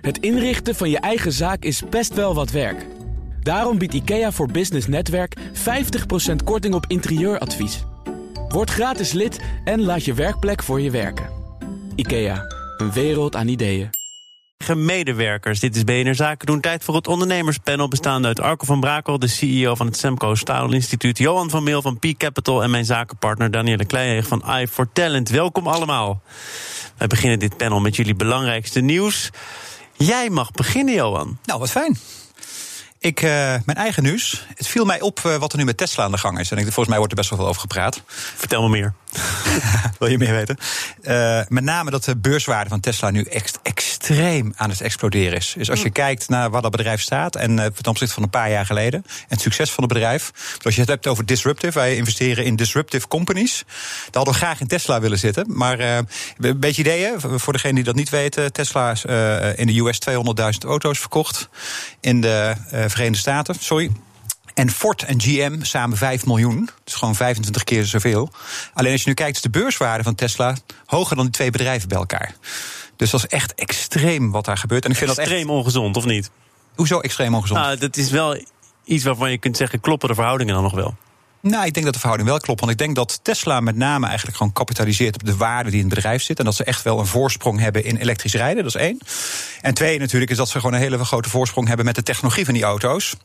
Het inrichten van je eigen zaak is best wel wat werk. Daarom biedt IKEA voor Business Netwerk 50% korting op interieuradvies. Word gratis lid en laat je werkplek voor je werken. IKEA, een wereld aan ideeën. medewerkers. Dit is BNR Zaken doen. Tijd voor het ondernemerspanel bestaande uit Arco van Brakel, de CEO van het Semco Stadel Instituut, Johan van Meel van P Capital en mijn zakenpartner Danielle Kleijeeg van i for Talent. Welkom allemaal. Wij beginnen dit panel met jullie belangrijkste nieuws. Jij mag beginnen, Johan. Nou, wat fijn. Ik, uh, mijn eigen nieuws. Het viel mij op uh, wat er nu met Tesla aan de gang is. En ik, volgens mij wordt er best wel veel over gepraat. Vertel me meer. Wil je meer weten? Uh, met name dat de beurswaarde van Tesla nu echt extreem aan het exploderen is. Dus als je kijkt naar waar dat bedrijf staat en uh, ten opzichte van een paar jaar geleden en het succes van het bedrijf. Dus als je het hebt over disruptive, wij investeren in disruptive companies. Dan hadden we graag in Tesla willen zitten. Maar uh, een beetje ideeën voor degenen die dat niet weten. Tesla is in de US 200.000 auto's verkocht. In de Verenigde Staten, sorry, en Ford en GM samen 5 miljoen. Dat is gewoon 25 keer zoveel. Alleen als je nu kijkt, is de beurswaarde van Tesla hoger dan die twee bedrijven bij elkaar. Dus dat is echt extreem wat daar gebeurt. En ik vind extreem dat echt... ongezond, of niet? Hoezo extreem ongezond? Nou, dat is wel iets waarvan je kunt zeggen, kloppen de verhoudingen dan nog wel? Nou, ik denk dat de verhouding wel klopt. Want ik denk dat Tesla met name eigenlijk gewoon kapitaliseert op de waarde die in het bedrijf zit. En dat ze echt wel een voorsprong hebben in elektrisch rijden. Dat is één. En twee natuurlijk is dat ze gewoon een hele grote voorsprong hebben met de technologie van die auto's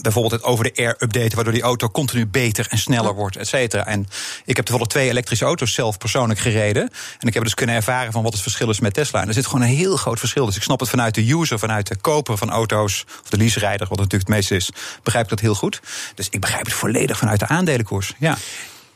bijvoorbeeld het over-de-air updaten, waardoor die auto continu beter en sneller wordt, et cetera. En ik heb toevallig twee elektrische auto's zelf persoonlijk gereden. En ik heb dus kunnen ervaren van wat het verschil is met Tesla. En er zit gewoon een heel groot verschil. Dus ik snap het vanuit de user, vanuit de koper van auto's, of de leaserijder, wat natuurlijk het meeste is, begrijp ik dat heel goed. Dus ik begrijp het volledig vanuit de aandelenkoers. Ja.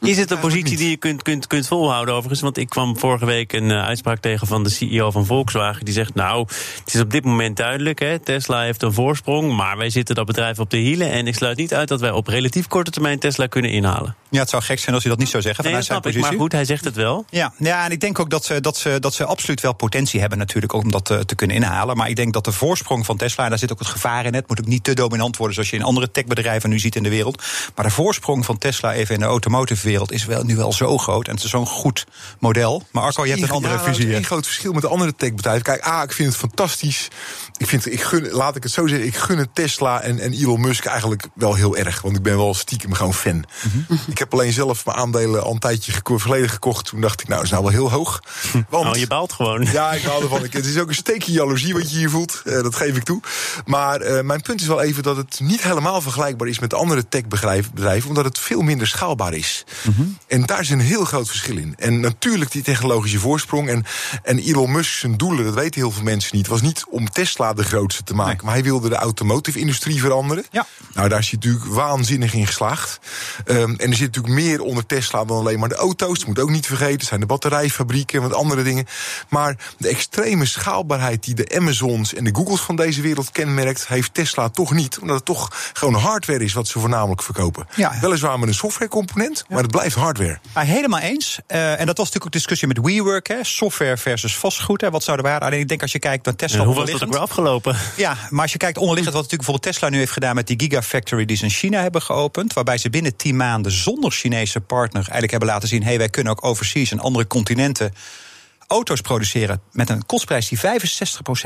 Is het een positie die je kunt, kunt, kunt volhouden overigens? Want ik kwam vorige week een uh, uitspraak tegen van de CEO van Volkswagen. Die zegt, nou, het is op dit moment duidelijk. Hè, Tesla heeft een voorsprong, maar wij zitten dat bedrijf op de hielen. En ik sluit niet uit dat wij op relatief korte termijn Tesla kunnen inhalen. Ja, het zou gek zijn als hij dat niet zou zeggen nee, vanuit zijn positie. Ik, maar goed, hij zegt het wel. Ja, ja, en ik denk ook dat ze, dat, ze, dat ze absoluut wel potentie hebben natuurlijk om dat te, eh, te kunnen inhalen. Maar ik denk dat de voorsprong van Tesla, en daar zit ook het gevaar in. Het moet ook niet te dominant worden zoals je in andere techbedrijven nu ziet in de wereld. Maar de voorsprong van Tesla even in de automotive wereld is wel nu wel zo groot. En het is zo'n goed model. Maar Arco, je hebt een andere ja, visie. Het is een groot verschil met de andere techbedrijven. Kijk, A, ik vind het fantastisch. Ik vind, ik gun, laat ik het zo zeggen, ik gun het Tesla en, en Elon Musk eigenlijk wel heel erg. Want ik ben wel stiekem gewoon fan. Mm -hmm. Ik heb alleen zelf mijn aandelen al een tijdje geko verleden gekocht. Toen dacht ik, nou, dat is nou wel heel hoog. Want, oh, je baalt gewoon. Ja, ik baal ervan. het is ook een steekje jaloezie wat je hier voelt. Uh, dat geef ik toe. Maar uh, mijn punt is wel even dat het niet helemaal vergelijkbaar is met andere techbedrijven. Omdat het veel minder schaalbaar is. Mm -hmm. En daar is een heel groot verschil in. En natuurlijk die technologische voorsprong. En, en Elon Musk zijn doelen, dat weten heel veel mensen niet, was niet om Tesla de grootste te maken. Nee. Maar hij wilde de automotive-industrie veranderen. Ja. Nou, daar is hij natuurlijk waanzinnig in geslaagd. Um, en er zit natuurlijk meer onder Tesla dan alleen maar de auto's. Dat moet ook niet vergeten. zijn de batterijfabrieken en wat andere dingen. Maar de extreme schaalbaarheid die de Amazons en de Googles van deze wereld kenmerkt, heeft Tesla toch niet. Omdat het toch gewoon hardware is wat ze voornamelijk verkopen. Ja. Weliswaar met een softwarecomponent, maar het blijft hardware. Maar helemaal eens. Uh, en dat was natuurlijk ook discussie met WeWork, hè, software versus vastgoed. Hè, wat zou de waarde? Alleen ik denk als je kijkt naar Tesla. En hoe was dat ook weer afgelopen? Ja, maar als je kijkt onderliggend wat natuurlijk bijvoorbeeld Tesla nu heeft gedaan met die Gigafactory die ze in China hebben geopend, waarbij ze binnen 10 maanden zonder Chinese partner eigenlijk hebben laten zien: hé, hey, wij kunnen ook overseas en andere continenten auto's produceren met een kostprijs die 65%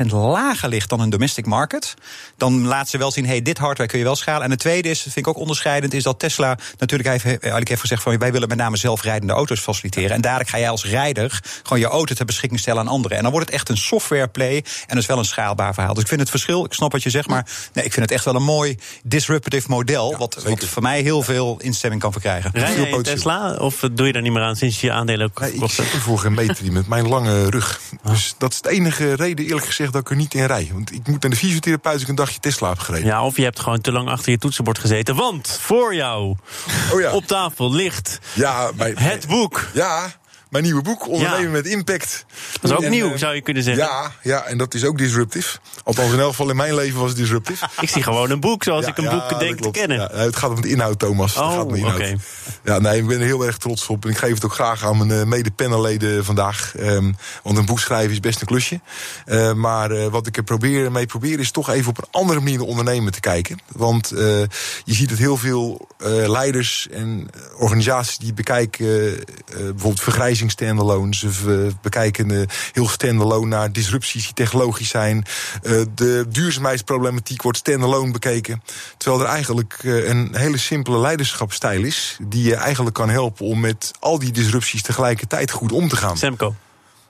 lager ligt dan een domestic market, dan laat ze wel zien: hey, dit hardware kun je wel schalen. En het tweede is, vind ik ook onderscheidend, is dat Tesla natuurlijk heeft, eigenlijk heeft gezegd: van wij willen met name zelfrijdende auto's faciliteren. En dadelijk ga jij als rijder gewoon je auto ter beschikking stellen aan anderen. En dan wordt het echt een software play en dus wel een schaalbaar verhaal. Dus ik vind het verschil, ik snap wat je zegt, maar nee, ik vind het echt wel een mooi disruptive model, ja, wat, wat voor mij heel veel instemming kan verkrijgen. Rij je Tesla of doe je daar niet meer aan sinds je aandelen ook nee, Ik zit ervoor geen meter met mijn lange rug. Ah. Dus dat is de enige reden, eerlijk gezegd, dat ik er niet in rij. Want ik moet naar de fysiotherapeut ik een dagje Tesla heb gereden. Ja, of je hebt gewoon te lang achter je toetsenbord gezeten. Want voor jou oh ja. op tafel ligt ja, bij, het boek. Ja, mijn nieuwe boek, Ondernemen ja. met Impact. Dat is ook en, nieuw, uh, zou je kunnen zeggen. Ja, ja, en dat is ook disruptief. Althans, in elk geval in mijn leven was het disruptief. ik zie gewoon een boek zoals ja, ik een boek denk te kennen. Het gaat om de inhoud, Thomas. Oh, het gaat om de inhoud. Okay. Ja, nee, ik ben er heel erg trots op. En ik geef het ook graag aan mijn uh, mede-panelleden vandaag. Um, want een boek schrijven is best een klusje. Uh, maar uh, wat ik er probeer, mee probeer is toch even op een andere manier naar ondernemen te kijken. Want je ziet dat heel veel leiders en organisaties die bekijken bijvoorbeeld vergrijzing standalone. Ze bekijken heel standalone naar disrupties die technologisch zijn. de duurzaamheidsproblematiek wordt standalone bekeken. Terwijl er eigenlijk een hele simpele leiderschapstijl is... die je eigenlijk kan helpen om met al die disrupties tegelijkertijd goed om te gaan. Semco.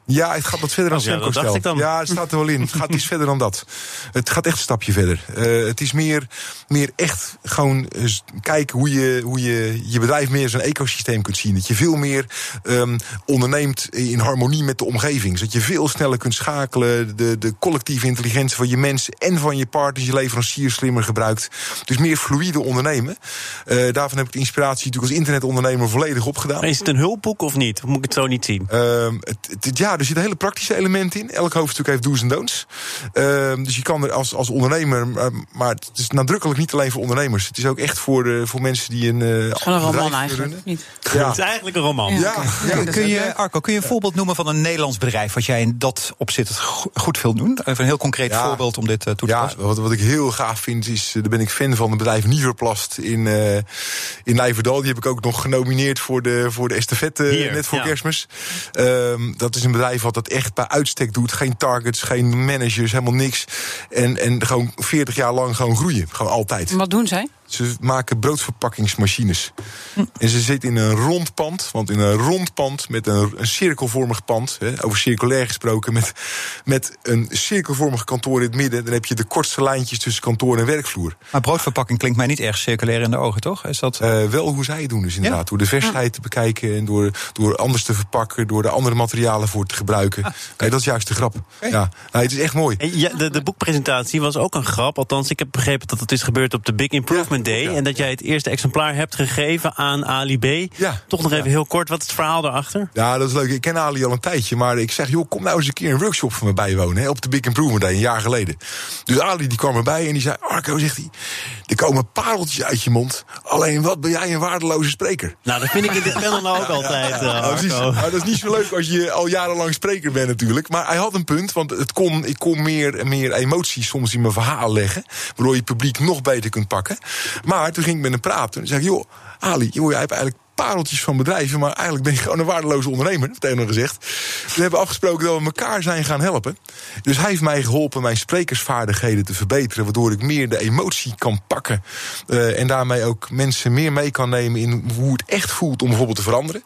Ja, het gaat wat verder dan oh, Semco Ja, het staat er wel in. Het gaat iets verder dan dat. Het gaat echt een stapje verder. Uh, het is meer, meer echt gewoon uh, kijken hoe je, hoe je je bedrijf meer als een ecosysteem kunt zien. Dat je veel meer um, onderneemt in harmonie met de omgeving. Zodat je veel sneller kunt schakelen. De, de collectieve intelligentie van je mensen en van je partners, je leveranciers slimmer gebruikt. Dus meer fluïde ondernemen. Uh, daarvan heb ik de inspiratie natuurlijk als internetondernemer volledig opgedaan. is het een hulpboek of niet? Moet ik het zo niet zien? Uh, het, het, ja, er zitten hele praktische elementen in. Elk hoofdstuk heeft do's en don'ts. Uh, dus je kan er als, als ondernemer, maar het is nadrukkelijk niet alleen voor ondernemers. Het is ook echt voor, de, voor mensen die een. Uh, het is een roman eigenlijk. Niet. Ja. Het is eigenlijk een roman. Ja, ja. Kun je, Arco, kun je een voorbeeld noemen van een Nederlands bedrijf wat jij in dat opzit goed wil doen? Even een heel concreet voorbeeld om dit uh, toe te passen. Ja, wat, wat ik heel gaaf vind is, daar ben ik fan van het bedrijf Nieuwerplast in, uh, in Nijverdal. Die heb ik ook nog genomineerd voor de, voor de estafette net voor kerstmis. Um, dat is een bedrijf wat dat echt bij uitstek doet. Geen targets, geen managers, helemaal niks. En, en gewoon 40 jaar lang gewoon groeien. Gewoon altijd. wat doen zij? Ze maken broodverpakkingsmachines. En ze zitten in een rond pand. Want in een rond pand met een, een cirkelvormig pand. Hè, over circulair gesproken. Met, met een cirkelvormig kantoor in het midden. Dan heb je de kortste lijntjes tussen kantoor en werkvloer. Maar broodverpakking klinkt mij niet erg circulair in de ogen, toch? Is dat... Uh, wel hoe zij het doen, dus inderdaad. Door de versheid te bekijken en door, door anders te verpakken. Door de andere materialen voor te gebruiken. Ah, nee, dat is juist de grap. Ja, nou, het is echt mooi. Ja, de, de boekpresentatie was ook een grap. Althans, ik heb begrepen dat het is gebeurd op de Big Improvement en dat jij het eerste exemplaar hebt gegeven aan Ali B. Ja. Toch nog even heel kort, wat is het verhaal daarachter? Ja, dat is leuk. Ik ken Ali al een tijdje, maar ik zeg, joh, kom nou eens een keer een workshop van me bijwonen. Hè, op de Big Improvement Day, een jaar geleden. Dus Ali die kwam erbij en die zei, Arco, zegt hij, er komen pareltjes uit je mond. Alleen, wat ben jij een waardeloze spreker? Nou, dat vind ik in dit panel nou ook altijd, uh, dat, is, dat is niet zo leuk als je al jarenlang spreker bent natuurlijk. Maar hij had een punt, want het kon, ik kon meer, meer emoties soms in mijn verhaal leggen. Waardoor je het publiek nog beter kunt pakken. Maar toen ging ik met hem praten. En zei ik, joh, Ali, joh, jij hebt eigenlijk pareltjes van bedrijven, maar eigenlijk ben je gewoon een waardeloze ondernemer, heeft hij nog gezegd. We hebben afgesproken dat we elkaar zijn gaan helpen. Dus hij heeft mij geholpen mijn sprekersvaardigheden te verbeteren, waardoor ik meer de emotie kan pakken. Uh, en daarmee ook mensen meer mee kan nemen in hoe het echt voelt om bijvoorbeeld te veranderen.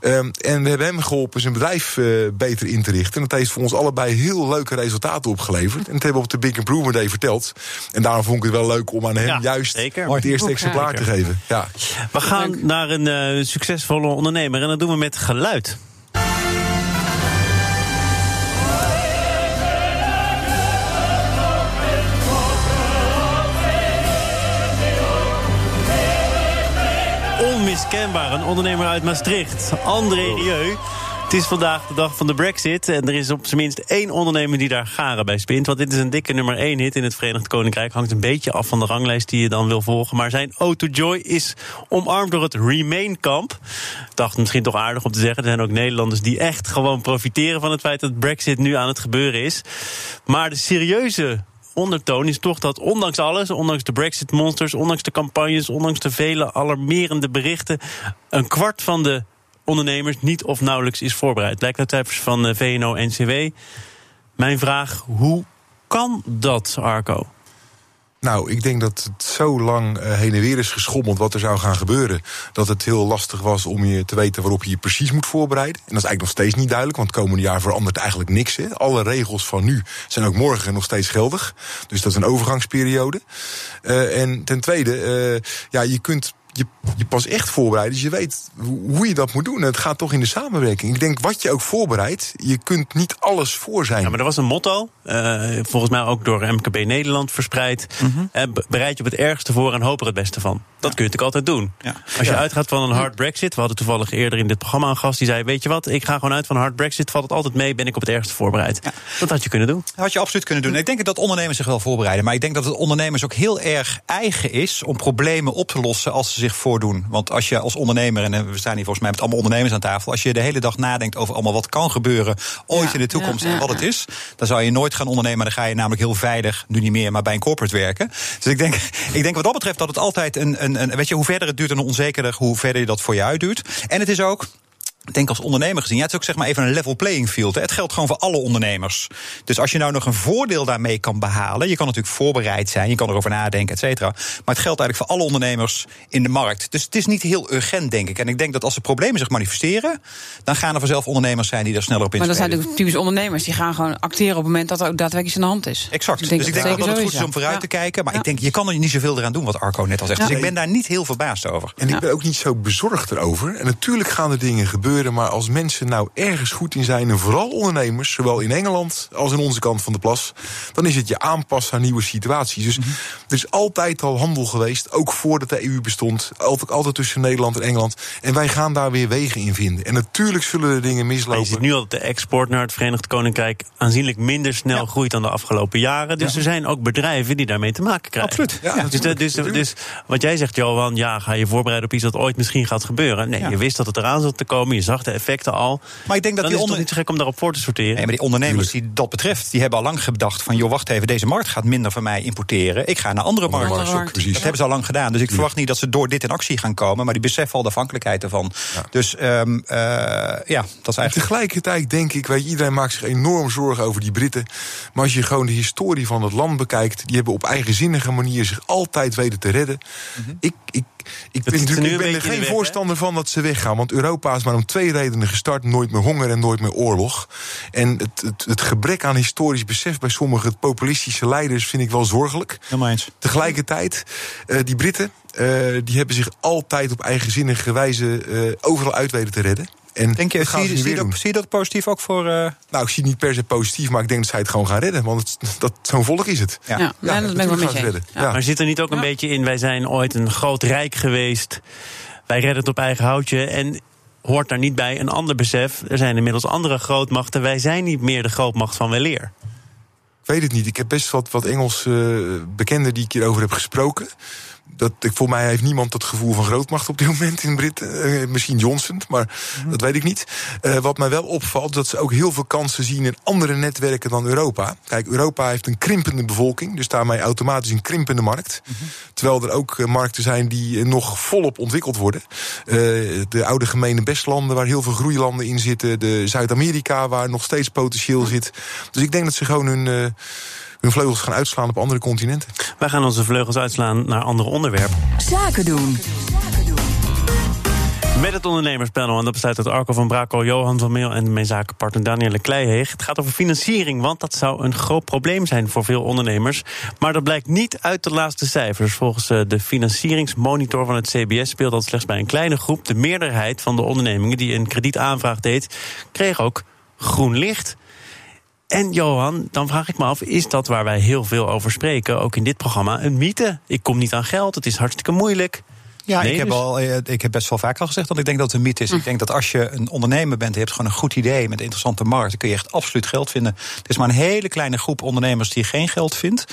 Uh, en we hebben hem geholpen zijn bedrijf uh, beter in te richten. En dat heeft voor ons allebei heel leuke resultaten opgeleverd. En dat hebben we op de Big Improvement Day verteld. En daarom vond ik het wel leuk om aan hem ja, juist zeker. het eerste exemplaar te geven. Ja. We gaan naar een uh, succesvolle ondernemer. En dat doen we met geluid. Onmiskenbaar, een ondernemer uit Maastricht. André Rieu. Het is vandaag de dag van de Brexit. En er is op zijn minst één ondernemer die daar garen bij spint. Want dit is een dikke nummer één hit in het Verenigd Koninkrijk. Hangt een beetje af van de ranglijst die je dan wil volgen. Maar zijn O to Joy is omarmd door het Remain-kamp. Dacht misschien toch aardig om te zeggen. Er zijn ook Nederlanders die echt gewoon profiteren van het feit dat Brexit nu aan het gebeuren is. Maar de serieuze ondertoon is toch dat ondanks alles, ondanks de Brexit-monsters, ondanks de campagnes, ondanks de vele alarmerende berichten, een kwart van de ondernemers niet of nauwelijks is voorbereid. Blijkt uit cijfers van eh, VNO-NCW. Mijn vraag, hoe kan dat, Arco? Nou, ik denk dat het zo lang uh, heen en weer is geschommeld wat er zou gaan gebeuren. Dat het heel lastig was om je te weten waarop je je precies moet voorbereiden. En dat is eigenlijk nog steeds niet duidelijk, want het komende jaar verandert eigenlijk niks. Hè. Alle regels van nu zijn ook morgen nog steeds geldig. Dus dat is een overgangsperiode. Uh, en ten tweede, ja, je kunt je, je pas echt voorbereiden. Dus je weet hoe je dat moet doen. Het gaat toch in de samenwerking. Ik denk wat je ook voorbereidt, je kunt niet alles voor zijn. Ja, maar er was een motto, uh, volgens mij ook door MKB Nederland verspreid. Mm -hmm. bereid je op het ergste voor en hoop er het beste van. Dat kun je natuurlijk altijd doen. Ja. Als je uitgaat van een hard brexit, we hadden toevallig eerder in dit programma een gast die zei: Weet je wat, ik ga gewoon uit van een hard brexit, valt het altijd mee, ben ik op het ergste voorbereid. Dat had je kunnen doen. Dat had je absoluut kunnen doen. Ik denk dat ondernemers zich wel voorbereiden, maar ik denk dat het ondernemers ook heel erg eigen is om problemen op te lossen als ze zich voordoen. Want als je als ondernemer, en we staan hier volgens mij met allemaal ondernemers aan tafel, als je de hele dag nadenkt over allemaal wat kan gebeuren ooit in de toekomst en wat het is, dan zou je nooit gaan ondernemen. Dan ga je namelijk heel veilig, nu niet meer, maar bij een corporate werken. Dus ik denk, ik denk wat dat betreft dat het altijd een, een, een weet je, hoe verder het duurt en hoe onzekerder, hoe verder je dat voor je uitduurt. En het is ook ik denk als ondernemer gezien, ja, het is ook zeg maar even een level playing field. Hè. Het geldt gewoon voor alle ondernemers. Dus als je nou nog een voordeel daarmee kan behalen, je kan natuurlijk voorbereid zijn, je kan erover nadenken, et cetera. Maar het geldt eigenlijk voor alle ondernemers in de markt. Dus het is niet heel urgent, denk ik. En ik denk dat als de problemen zich manifesteren, dan gaan er vanzelf ondernemers zijn die daar sneller op inspelen. Maar dat zijn natuurlijk typisch ondernemers die gaan gewoon acteren op het moment dat er ook daadwerkelijk aan de hand is. Exact. dus ik denk dat, dat het goed is om vooruit te kijken. Maar ik denk, je kan er niet zoveel eraan doen, wat Arco net al zegt. Dus ik ben daar niet heel verbaasd over. En ik ben ook niet zo bezorgd erover. En natuurlijk gaan er dingen gebeuren, maar als mensen nou ergens goed in zijn, en vooral ondernemers, zowel in Engeland als in onze kant van de plas, dan is het je aanpassen aan nieuwe situaties. Dus er is altijd al handel geweest, ook voordat de EU bestond, altijd, altijd tussen Nederland en Engeland. En wij gaan daar weer wegen in vinden. En natuurlijk zullen er dingen mislopen. Maar je ziet nu al dat de export naar het Verenigd Koninkrijk aanzienlijk minder snel groeit dan de afgelopen jaren. Dus er zijn ook bedrijven die daarmee te maken krijgen. Absoluut. Ja, dus, dus, dus, dus, wat jij zegt, Johan, ja, ga je voorbereiden op iets dat ooit misschien gaat gebeuren. Nee, je wist dat het eraan zat te komen, je zag de effecten al. Maar ik denk dat dan die is het toch niet zo gek om daarop voor te sorteren. Nee, maar die ondernemers die dat betreft, die hebben al lang gedacht van, joh, wacht even, deze markt gaat minder van mij importeren. Ik ga naar andere markten. Markt. Dat hebben ze al lang gedaan. Dus ik verwacht niet dat ze door dit in actie gaan komen, maar die beseffen al de afhankelijkheid ervan. Dus um, uh, ja, dat is eigenlijk. Tegelijkertijd denk ik, weet je, iedereen maakt zich enorm zorgen over die Britten. Maar als je gewoon de historie van het land bekijkt, die hebben op eigenzinnige manier zich altijd weten te redden. Ik, ik, ik ben, natuurlijk, ik ben er geen weg, voorstander van dat ze weggaan. Want Europa is maar om twee redenen gestart: nooit meer honger en nooit meer oorlog. En het, het, het gebrek aan historisch besef bij sommige populistische leiders vind ik wel zorgelijk. Helemaal eens. Tegelijkertijd, uh, die Britten, uh, die hebben zich altijd op eigenzinnige wijze uh, overal uit weten te redden. En Denk je, zie, zie, dat, zie je dat positief ook voor. Uh... Nou, ik zie het niet per se positief, maar ik denk dat zij het gewoon gaan redden. Want het, dat, zo'n volk is het. Ja, ja, ja dat ben ik wel met gaan je ze eens. redden. Ja. Ja. Maar zit er niet ook een Ja. beetje in, wij zijn ooit een groot rijk geweest. Wij redden het op eigen houtje. En hoort daar niet bij een ander besef. Er zijn inmiddels andere grootmachten. Wij zijn niet meer de grootmacht van weleer. Weet het niet. Ik heb best wat, wat Engels eh, bekenden die ik hierover heb gesproken. Dat, ik, voor mij heeft niemand dat gevoel van grootmacht op dit moment in Britten. Eh, misschien Johnson, maar dat weet ik niet. Eh, wat mij wel opvalt, dat ze ook heel veel kansen zien in andere netwerken dan Europa. Kijk, Europa heeft een krimpende bevolking, dus daarmee automatisch een krimpende markt. Terwijl er ook markten zijn die nog volop ontwikkeld worden. De oude gemene bestlanden, waar heel veel groeilanden in zitten. De Zuid-Amerika, waar nog steeds potentieel zit. Dus ik denk dat ze gewoon hun. Hun vleugels gaan uitslaan op andere continenten. Wij gaan onze vleugels uitslaan naar andere onderwerpen. Zaken doen. Met het ondernemerspanel, en dat bestaat uit Arco van Brakel, Johan van Meel en mijn zakenpartner Danielle Kleiheeg. Het gaat over financiering, want dat zou een groot probleem zijn voor veel ondernemers. Maar dat blijkt niet uit de laatste cijfers. Volgens eh, de financieringsmonitor van het CBS speelt dat slechts bij een kleine groep. De meerderheid van de ondernemingen die een kredietaanvraag deed, kreeg ook groen licht. En Johan, dan vraag ik me af, is dat waar wij heel veel over spreken, ook in dit programma, een mythe? Ik kom niet aan geld, het is hartstikke moeilijk. Ja, Nee, ik, heb dus- al, eh, ik heb best wel vaak al gezegd dat ik denk dat het een mythe is. Ik denk dat als je een ondernemer bent, je hebt gewoon een goed idee met een interessante markt, dan kun je echt absoluut geld vinden. Er is maar een hele kleine groep ondernemers die geen geld vindt.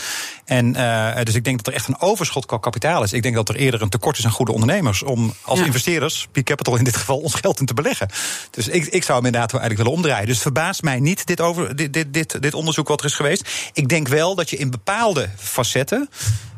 En eh, dus ik denk dat er echt een overschot qua kapitaal is. Ik denk dat er eerder een tekort is aan goede ondernemers om als Ja. investeerders, Peak Capital in dit geval, ons geld in te beleggen. Dus ik, ik zou hem inderdaad wel eigenlijk willen omdraaien. Dus het verbaast mij niet dit, over, dit, dit, dit, dit onderzoek wat er is geweest. Ik denk wel dat je in bepaalde facetten.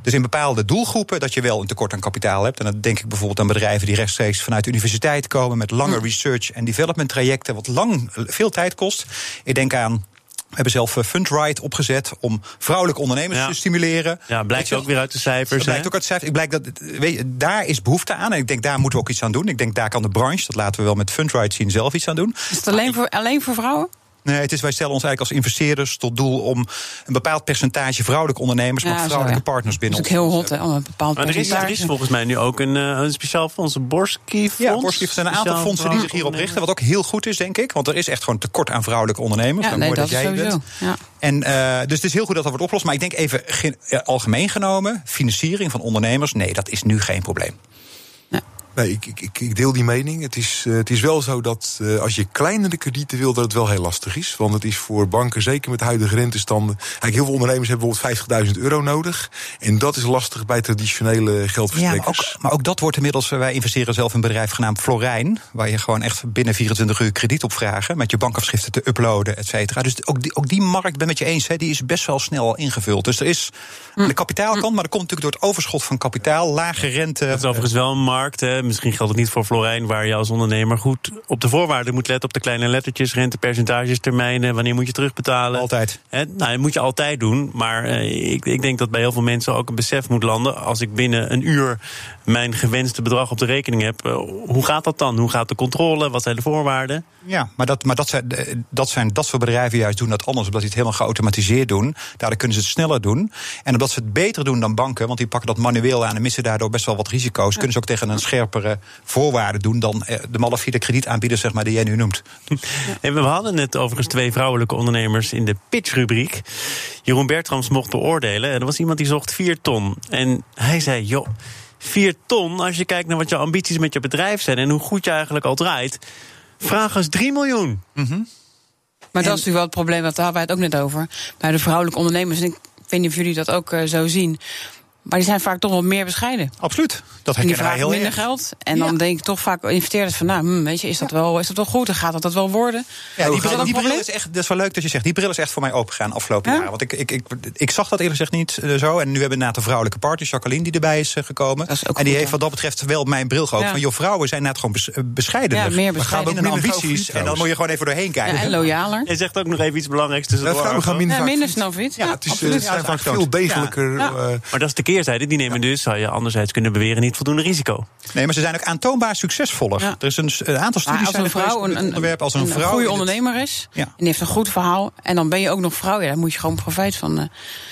Dus in bepaalde doelgroepen dat je wel een tekort aan kapitaal hebt. En dan denk ik bijvoorbeeld aan bedrijven die rechtstreeks vanuit de universiteit komen met lange research en development trajecten, wat lang veel tijd kost. Ik denk aan. We hebben zelf eh, Fundride opgezet om vrouwelijke ondernemers Ja. te stimuleren. Ja, Weet blijkt je ook weer uit de cijfers. dat blijkt ook uit cijfers. Ik blijkt dat, weet je, daar is behoefte aan. En ik denk, daar moeten we ook iets aan doen. Ik denk, daar kan de branche, dat laten we wel met Fundride zien, zelf iets aan doen. Is het alleen voor, alleen voor vrouwen? Nee, het is, wij stellen ons eigenlijk als investeerders tot doel om een bepaald percentage vrouwelijke ondernemers, maar zo, vrouwelijke ja. partners Dat binnen is ook ons heel hot, hè? om een bepaald Maar er is, er is volgens mij nu ook een, eh, een speciaal fonds, een Borski-fonds. Ja, Borskief zijn een aantal fondsen die zich hierop richten. Wat ook heel goed is, denk ik. Want er is echt gewoon tekort aan vrouwelijke ondernemers. Ja, Nou, nee, mooi dat is jij bent. Ja. En, eh, dus het is heel goed dat dat wordt opgelost. Maar ik denk even eh, algemeen genomen, financiering van ondernemers, nee, dat is nu geen probleem. Nee, ik, ik, ik- deel die mening. Het is, eh, het is wel zo dat eh, als je kleinere kredieten wil, dat het wel heel lastig is. Want het is voor banken, zeker met huidige rentestanden. Eigenlijk heel veel ondernemers hebben bijvoorbeeld 50.000 euro nodig. En dat is lastig bij traditionele Ja, maar geldverstrekkers. ook, maar ook dat wordt inmiddels. eh, Wij investeren zelf in een bedrijf genaamd Florijn. Waar je gewoon echt binnen 24 uur krediet op vragen. Met je bankafschriften te uploaden, et cetera. Dus ook die, ook die markt, ik ben met je eens, hè, die is best wel snel al ingevuld. Dus er is aan de kapitaalkant, maar dat komt natuurlijk door het overschot van kapitaal, lage rente. Dat is overigens wel een markt, hè, misschien geldt het niet voor Florijn, waar je als ondernemer goed op de voorwaarden moet letten. Op de kleine lettertjes, rentepercentages, termijnen. Wanneer moet je terugbetalen? Altijd. Nou, dat moet je altijd doen. Maar eh, ik, ik denk dat bij heel veel mensen ook een besef moet landen. Als ik binnen een uur mijn gewenste bedrag op de rekening heb. eh, hoe gaat dat dan? Hoe gaat de controle? Wat zijn de voorwaarden? Ja, maar, dat, maar dat, zijn, eh, dat, zijn, dat soort bedrijven juist doen dat anders. Omdat die het helemaal geautomatiseerd doen. Daardoor kunnen ze het sneller doen. En omdat ze het beter doen dan banken, want die pakken dat manueel aan en missen daardoor best wel wat risico's. Kunnen ze ook tegen een scherpere voorwaarden doen dan eh, de malafide kredietaanbieders zeg maar, die jij nu noemt. En we hadden net overigens twee vrouwelijke ondernemers in de pitchrubriek. Jeroen Bertrams mocht beoordelen. En er was iemand die zocht 4 ton. En hij zei: joh. 4 ton, als je kijkt naar wat je ambities met je bedrijf zijn en hoe goed je eigenlijk al draait, vraag eens 3 miljoen. Maar dat is natuurlijk wel het probleem, want daar hadden wij het ook net over. Bij de vrouwelijke ondernemers, en ik weet niet of jullie dat ook eh, zo zien. Maar die zijn vaak toch wel meer bescheiden. Absoluut. Dat En die herkennen wij heel minder erg. geld. En Ja. dan denk ik toch vaak investeerders van, nou, hm, weet je, is dat, wel, is dat wel goed? En gaat dat dat wel worden? Ja, die, bril, die is echt, dat is wel leuk dat je zegt. Die bril is echt voor mij opengegaan afgelopen Ja? jaren. Want ik, ik, ik, ik zag dat eerlijk gezegd niet eh, zo. En nu hebben we inderdaad een vrouwelijke partner, Jacqueline, die erbij is eh, gekomen. Is en die goed, heeft ja. wat dat betreft wel mijn bril geopend. Ja. Van joh, vrouwen zijn net gewoon bes, eh, bescheidener. Ja, meer Maar gaan ook ambities. En dan moet je gewoon even doorheen kijken. Ja, en loyaler. Jij zegt ook nog even iets belangrijks tussendoor. vrouwen gaan minder snel fit. Ja, Het, is, zijn vaak veel degelijker. Maar dat is de keerzijde. Die nemen dus, zou je anderzijds kunnen beweren, niet voldoende risico. Nee, maar ze zijn ook aantoonbaar succesvoller. Ja. Er is een, een aantal Maar studies als een vrouw een, een, onderwerp. Als een, een vrouw goede in het- ondernemer is, Ja. en heeft een goed verhaal... en dan ben je ook nog vrouw, ja, daar moet je gewoon profijt van eh,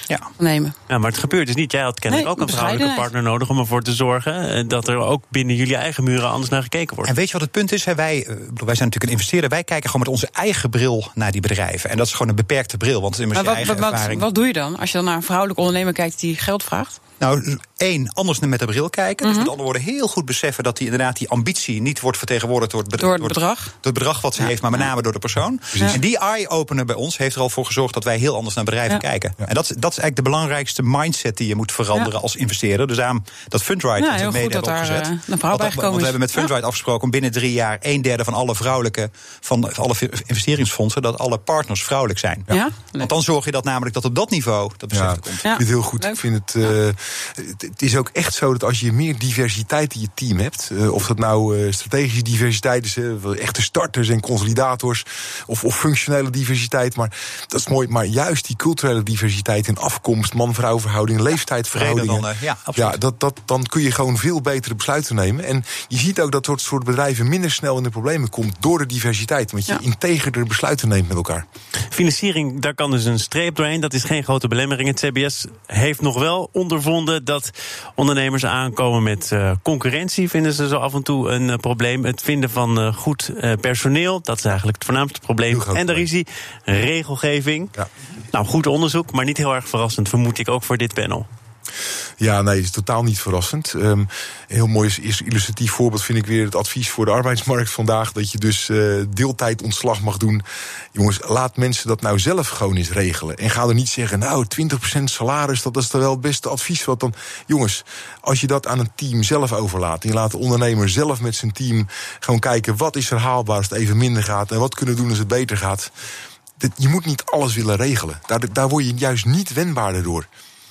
Ja. nemen. Ja, maar het gebeurt dus niet. Jij had kennelijk Nee, ook een vrouwelijke partner nodig om ervoor te zorgen eh, dat er ook binnen jullie eigen muren anders naar gekeken wordt. En weet je wat het punt is? Hè? Wij, eh, bedoel, wij zijn natuurlijk een investeerder. Wij kijken gewoon met onze eigen bril naar die bedrijven. En dat is gewoon een beperkte bril. Want het is immers Maar je wat, eigen wat, wat doe je dan als je dan naar een vrouwelijke ondernemer kijkt die geld vraagt? Nou, één, anders met de bril kijken. Dus met andere woorden, heel goed beseffen dat die inderdaad die ambitie niet wordt vertegenwoordigd door het, Door het bedrag? Door het bedrag wat ze heeft, maar met name door de persoon. Ja. En die eye-opener bij ons heeft er al voor gezorgd dat wij heel anders naar bedrijven Ja. kijken. En dat, is- dat is eigenlijk de belangrijkste mindset die je moet veranderen Ja. als investeerder. Dus daarom dat Fundride Ja, dat we heel mede hebben daar, opgezet. eh, een vrouw Want- Want we hebben met Fundride afgesproken om binnen drie jaar een derde van alle vrouwelijke, van alle investeringsfondsen, dat alle partners vrouwelijk zijn. Ja? Want dan zorg je dat namelijk dat op dat niveau dat besef Ja, komt. ik vind het heel goed. Leuk. Ik vind het, eh, het, het is ook echt zo dat als je meer diversiteit in je team hebt, eh, of dat nou eh, strategische diversiteit is, eh, echte starters en consolidators, of, of functionele diversiteit, maar dat is mooi. Maar juist die culturele diversiteit in afkomst, man-vrouw leeftijdsverhoudingen, dan, eh, ja, absoluut. ja, dat, dat, dan kun je gewoon veel betere besluiten nemen. En je ziet ook dat dat soort bedrijven minder snel in de problemen komt door de diversiteit, want je Ja. integerder besluiten neemt met elkaar. Financiering, daar kan dus een streep doorheen. Dat is geen grote belemmering. Het CBS heeft nog wel ondervonden dat ondernemers aankomen met eh, concurrentie. Vinden ze zo af en toe een eh, probleem. Het vinden van eh, goed personeel, dat is eigenlijk het voornaamste probleem. En daar is die regelgeving. Ja. Nou, goed onderzoek, maar niet heel erg verrassend, vermoed ik ook voor dit panel. Ja, nee, is totaal niet verrassend. Een heel mooi is- illustratief voorbeeld vind ik weer het advies voor de arbeidsmarkt vandaag. Dat je dus eh deeltijdontslag mag doen. Jongens, laat mensen dat nou zelf gewoon eens regelen. En ga er niet zeggen, nou, 20% salaris, dat is toch wel het beste advies. Wat dan, jongens, als je dat aan een team zelf overlaat. En je laat de ondernemer zelf met zijn team gewoon kijken, wat is er haalbaar als het even minder gaat. En wat kunnen we doen als het beter gaat. Je moet niet alles willen regelen. Daar, daar word je juist niet wendbaarder door.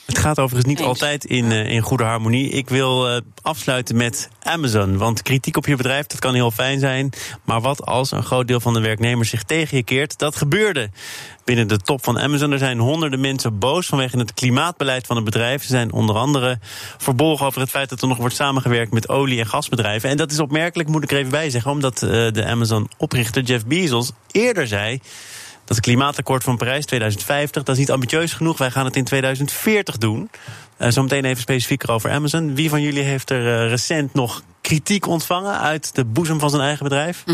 Het gaat overigens niet Eens. altijd in, eh, in goede harmonie. Ik wil eh, afsluiten met Amazon. Want kritiek op je bedrijf, dat kan heel fijn zijn. Maar wat als een groot deel van de werknemers zich tegen je keert? Dat gebeurde binnen de top van Amazon. Er zijn honderden mensen boos vanwege het klimaatbeleid van het bedrijf. Ze zijn onder andere verbolgen over het feit dat er nog wordt samengewerkt met olie- en gasbedrijven. En dat is opmerkelijk, moet ik er even bij zeggen. Omdat eh, de Amazon-oprichter Jeff Bezos eerder zei dat het klimaatakkoord van Parijs 2050, dat is niet ambitieus genoeg. Wij gaan het in 2040 doen. Uh, Zometeen even specifieker over Amazon. Wie van jullie heeft er uh, recent nog kritiek ontvangen uit de boezem van zijn eigen bedrijf?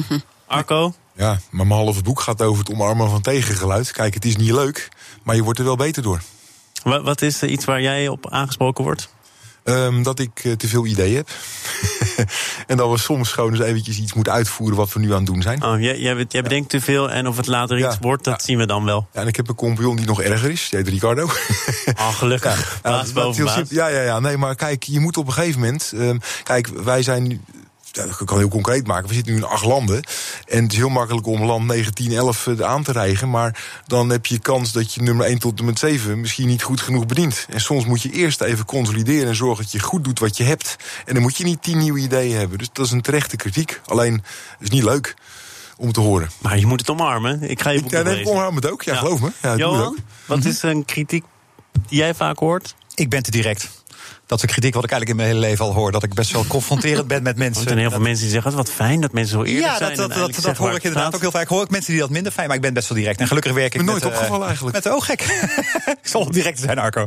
Arco? Ja, maar mijn halve boek gaat over het omarmen van tegengeluid. Kijk, het is niet leuk, maar je wordt er wel beter door. Wat, wat is iets waar jij op aangesproken wordt? Um, dat ik uh, te veel ideeën heb. en dat we soms gewoon eens eventjes iets moeten uitvoeren wat we nu aan het doen zijn. Oh, jij, jij, jij bedenkt te veel en of het later Ja. iets wordt, dat Ja. zien we dan wel. Ja, en ik heb een compagnon die nog erger is. Die heet Ricardo. Oh, gelukkig. Ja, Baas boven baas. ja, ja, ja. Nee, maar kijk, je moet op een gegeven moment. Um, kijk, wij zijn dat kan heel concreet maken. We zitten nu in acht landen. En het is heel makkelijk om land 9, 10, 11 aan te rijgen. Maar dan heb je kans dat je nummer 1 tot en met 7 misschien niet goed genoeg bedient. En soms moet je eerst even consolideren en zorgen dat je goed doet wat je hebt. En dan moet je niet 10 nieuwe ideeën hebben. Dus dat is een terechte kritiek. Alleen, het is niet leuk om te horen. Maar je moet het omarmen. Ik ga je boek Ja, nee, ik omarm het ook. Ja, geloof me. Ja, Johan, ook. wat is een kritiek die jij vaak hoort? Ik ben te direct. Dat is een kritiek wat ik eigenlijk in mijn hele leven al hoor. Dat ik best wel confronterend ben met Er mensen. zijn heel veel Dat- mensen die zeggen: wat fijn dat mensen zo eerlijk ja, zijn. dat, dat, dat, dat, hoor ik inderdaad ook heel vaak. Hoor ik mensen die dat minder fijn, maar ik ben best wel direct. En gelukkig werk ik ben met... nooit eh, opgevallen eigenlijk. Met, oh, gek. ik zal direct zijn, Arco.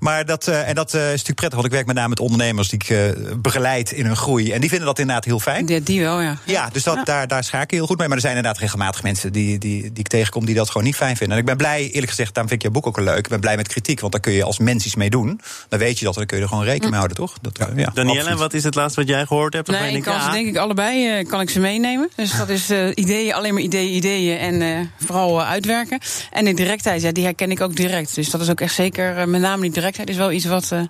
Maar dat, eh, en dat eh, is natuurlijk prettig, want ik werk met name met ondernemers... die ik eh, begeleid in hun groei. En die vinden dat inderdaad heel fijn. Die, die wel, ja. Ja, dus dat, Daar, daar schaak ik heel goed mee. Maar er zijn inderdaad regelmatig mensen die, die, die ik tegenkom... die dat gewoon niet fijn vinden. En ik ben blij, eerlijk gezegd, daarom vind ik jouw boek ook leuk. Ik ben blij met kritiek, want daar kun je als mens iets mee doen. Dan weet je dat en dan kun je er gewoon rekening mee houden, toch? Dat, ja, Danielle, absoluut. wat is het laatste wat jij gehoord hebt? Nee, ik kan ze ja, denk ik allebei eh, kan ik ze meenemen. Dus dat is eh, ideeën, alleen maar ideeën, ideeën en eh, vooral uitwerken. En de directheid, ja, die herken ik ook direct. Dus dat is ook echt zeker, met name die directheid is wel iets wat, eh,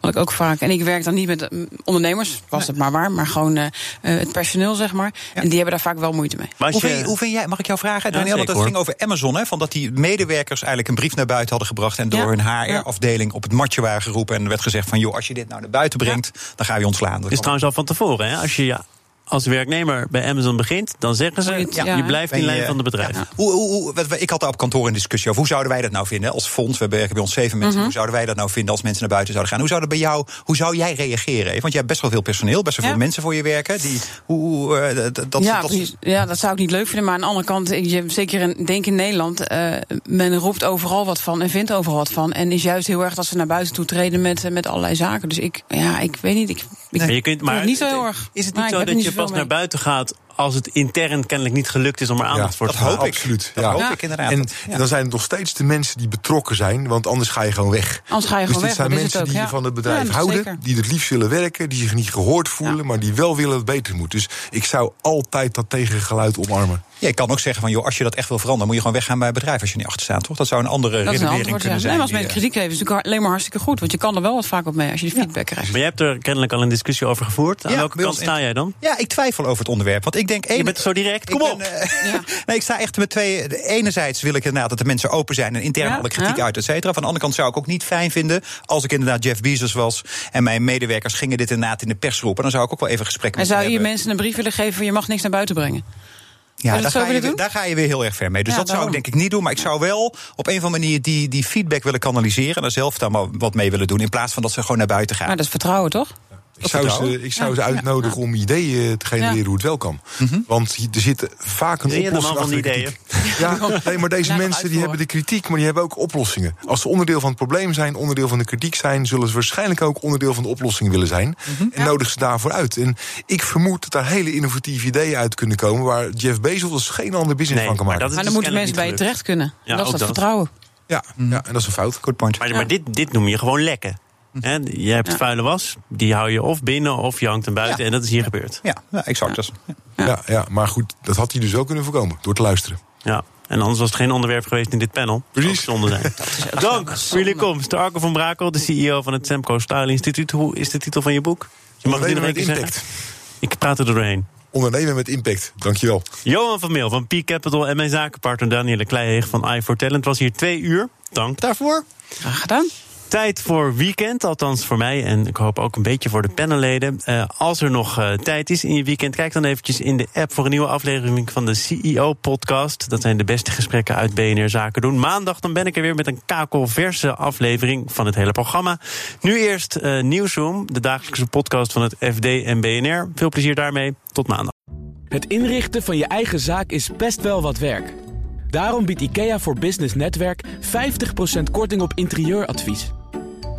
wat ik ook vaak... En ik werk dan niet met ondernemers, was het maar waar, maar gewoon het personeel, zeg maar. En die hebben daar vaak wel moeite mee. Hoe je- vind, je- hoe vind jij, mag ik jou vragen, Ja, Daniel? want zeker, het ging over Amazon, hè, van dat die medewerkers eigenlijk een brief naar buiten hadden gebracht en door Ja. hun HR-afdeling op het matje waren geroepen en er werd gezegd van, joh, als je dit nou naar buiten brengt, dan gaan we je ontslaan. Dat is trouwens al van tevoren. Hè? Als je ja, als werknemer bij Amazon begint, dan zeggen ze: Ja. je blijft in lijn van het bedrijf. Ja. Hoe, hoe, hoe- wat we- ik had daar op kantoor een discussie over. Hoe zouden wij dat nou vinden als fonds? We werken bij ons zeven mensen. Mhm. Hoe zouden wij dat nou vinden als mensen naar buiten zouden gaan? Hoe zou dat bij jou? Hoe zou jij reageren? Want jij hebt best wel veel personeel, best wel Ja. veel mensen voor je werken. Die, hoe, hoe, eh, dat, dat, ja, dat- precies. ja, dat zou ik niet leuk vinden. Maar aan de andere kant, ik, je- zeker in, denk in Nederland, eh, men roept overal wat van en vindt overal wat van. En is juist heel erg dat ze naar buiten toe treden met, eh, met allerlei zaken. Dus ik, ja, ik weet niet. Ik, ik Maar je kunt, maar het niet zo heel erg. Is het niet zo dat je pas naar buiten gaat als het intern kennelijk niet gelukt is om er aandacht voor te dat hoop ik. Absoluut. Dat ja. hoop ik inderdaad. En dan zijn het nog steeds de mensen die betrokken zijn, want anders ga je gewoon weg. Anders ga je dus gewoon dit weg. zijn dat is mensen het ook, die ja. van het bedrijf houden, zeker. die het liefst willen werken, die zich niet gehoord voelen, maar die wel willen dat het beter moet. Dus ik zou altijd dat tegengeluid omarmen. Ja, je kan ook zeggen van, joh, als je dat echt wil veranderen, moet je gewoon weggaan bij het bedrijf als je niet achter staat, toch? Dat zou een andere Dat is een redenering kunnen Nee, zijn. maar als mensen kritiek geven, is het natuurlijk alleen maar hartstikke goed. Want je kan er wel wat vaak op mee als je die feedback krijgt. Maar jij hebt er kennelijk al een discussie over gevoerd. Aan Ja, welke kant sta jij dan? Ja, ik twijfel over het onderwerp. Want ik denk. Je bent zo direct. Kom ik op! ben, eh, Ja. nee, ik sta echt met twee. de Enerzijds wil ik inderdaad dat de mensen open zijn en intern Ja, alle kritiek ja. uit, et cetera. Van de andere kant zou ik ook niet fijn vinden als ik inderdaad Jeff Bezos was en mijn medewerkers gingen dit inderdaad in de pers roepen. Dan zou ik ook wel even gesprek En zou je hebben. mensen een brief willen geven van je mag niks naar buiten brengen? Ja, daar ga, je, daar ga je weer heel erg ver mee. Dus Ja, dat zou ik denk ik niet doen. Maar ik zou wel op een of andere manier die, die feedback willen kanaliseren. En daar zelf dan maar wat mee willen doen. In plaats van dat ze gewoon naar buiten gaan. Maar dat is vertrouwen, toch? Ik zou, ze, ik zou Ja, ze ja, uitnodigen om ideeën te genereren Ja. hoe het wel kan. Mhm. Want er zit vaak een oplossing van achter de ideeën? Ja, nee, maar deze mensen die hebben de kritiek, maar die hebben ook oplossingen. Als ze onderdeel van het probleem zijn, onderdeel van de kritiek zijn... zullen ze waarschijnlijk ook onderdeel van de oplossing willen zijn. Mhm. En nodig ze daarvoor uit. En ik vermoed dat daar hele innovatieve ideeën uit kunnen komen... waar Jeff Bezos dus geen ander business Nee, van kan maar maken. Maar dus dan moeten mensen bij je terecht kunnen. Ja, dat is dat. vertrouwen. Ja, ja, en dat is een fout. Good point. Maar, maar dit, dit noem je gewoon lekken. Hè, je hebt Ja. vuile was, die hou je of binnen of je hangt hem buiten. Ja. En dat is hier gebeurd. Ja, ja exact. Ja. Ja. Ja, maar goed, dat had hij dus wel kunnen voorkomen door te luisteren. Ja. En anders was het geen onderwerp geweest in dit panel. Precies. Ook zonde zijn. Dank voor jullie komst. Arco van Brakel, de CEO van het Semco Style Instituut. Hoe is de titel van je boek? Je mag het in een impact. zeggen. Ik praat er doorheen. Ondernemen met impact, dankjewel. Johan van Meel van Peak Capital en mijn zakenpartner Danielle Kleijeeg van i for Talent was hier twee uur. Dank daarvoor. Graag gedaan. Tijd voor weekend, althans voor mij en ik hoop ook een beetje voor de panelleden. Eh, als er nog eh, tijd is in je weekend, kijk dan eventjes in de app voor een nieuwe aflevering van de CEO-podcast. Dat zijn de beste gesprekken uit BNR Zaken doen. Maandag dan ben ik er weer met een kakelverse aflevering van het hele programma. Nu eerst eh Nieuwsroom, de dagelijkse podcast van het FD en BNR. Veel plezier daarmee. Tot maandag. Het inrichten van je eigen zaak is best wel wat werk. Daarom biedt IKEA voor Business Netwerk 50% korting op interieuradvies.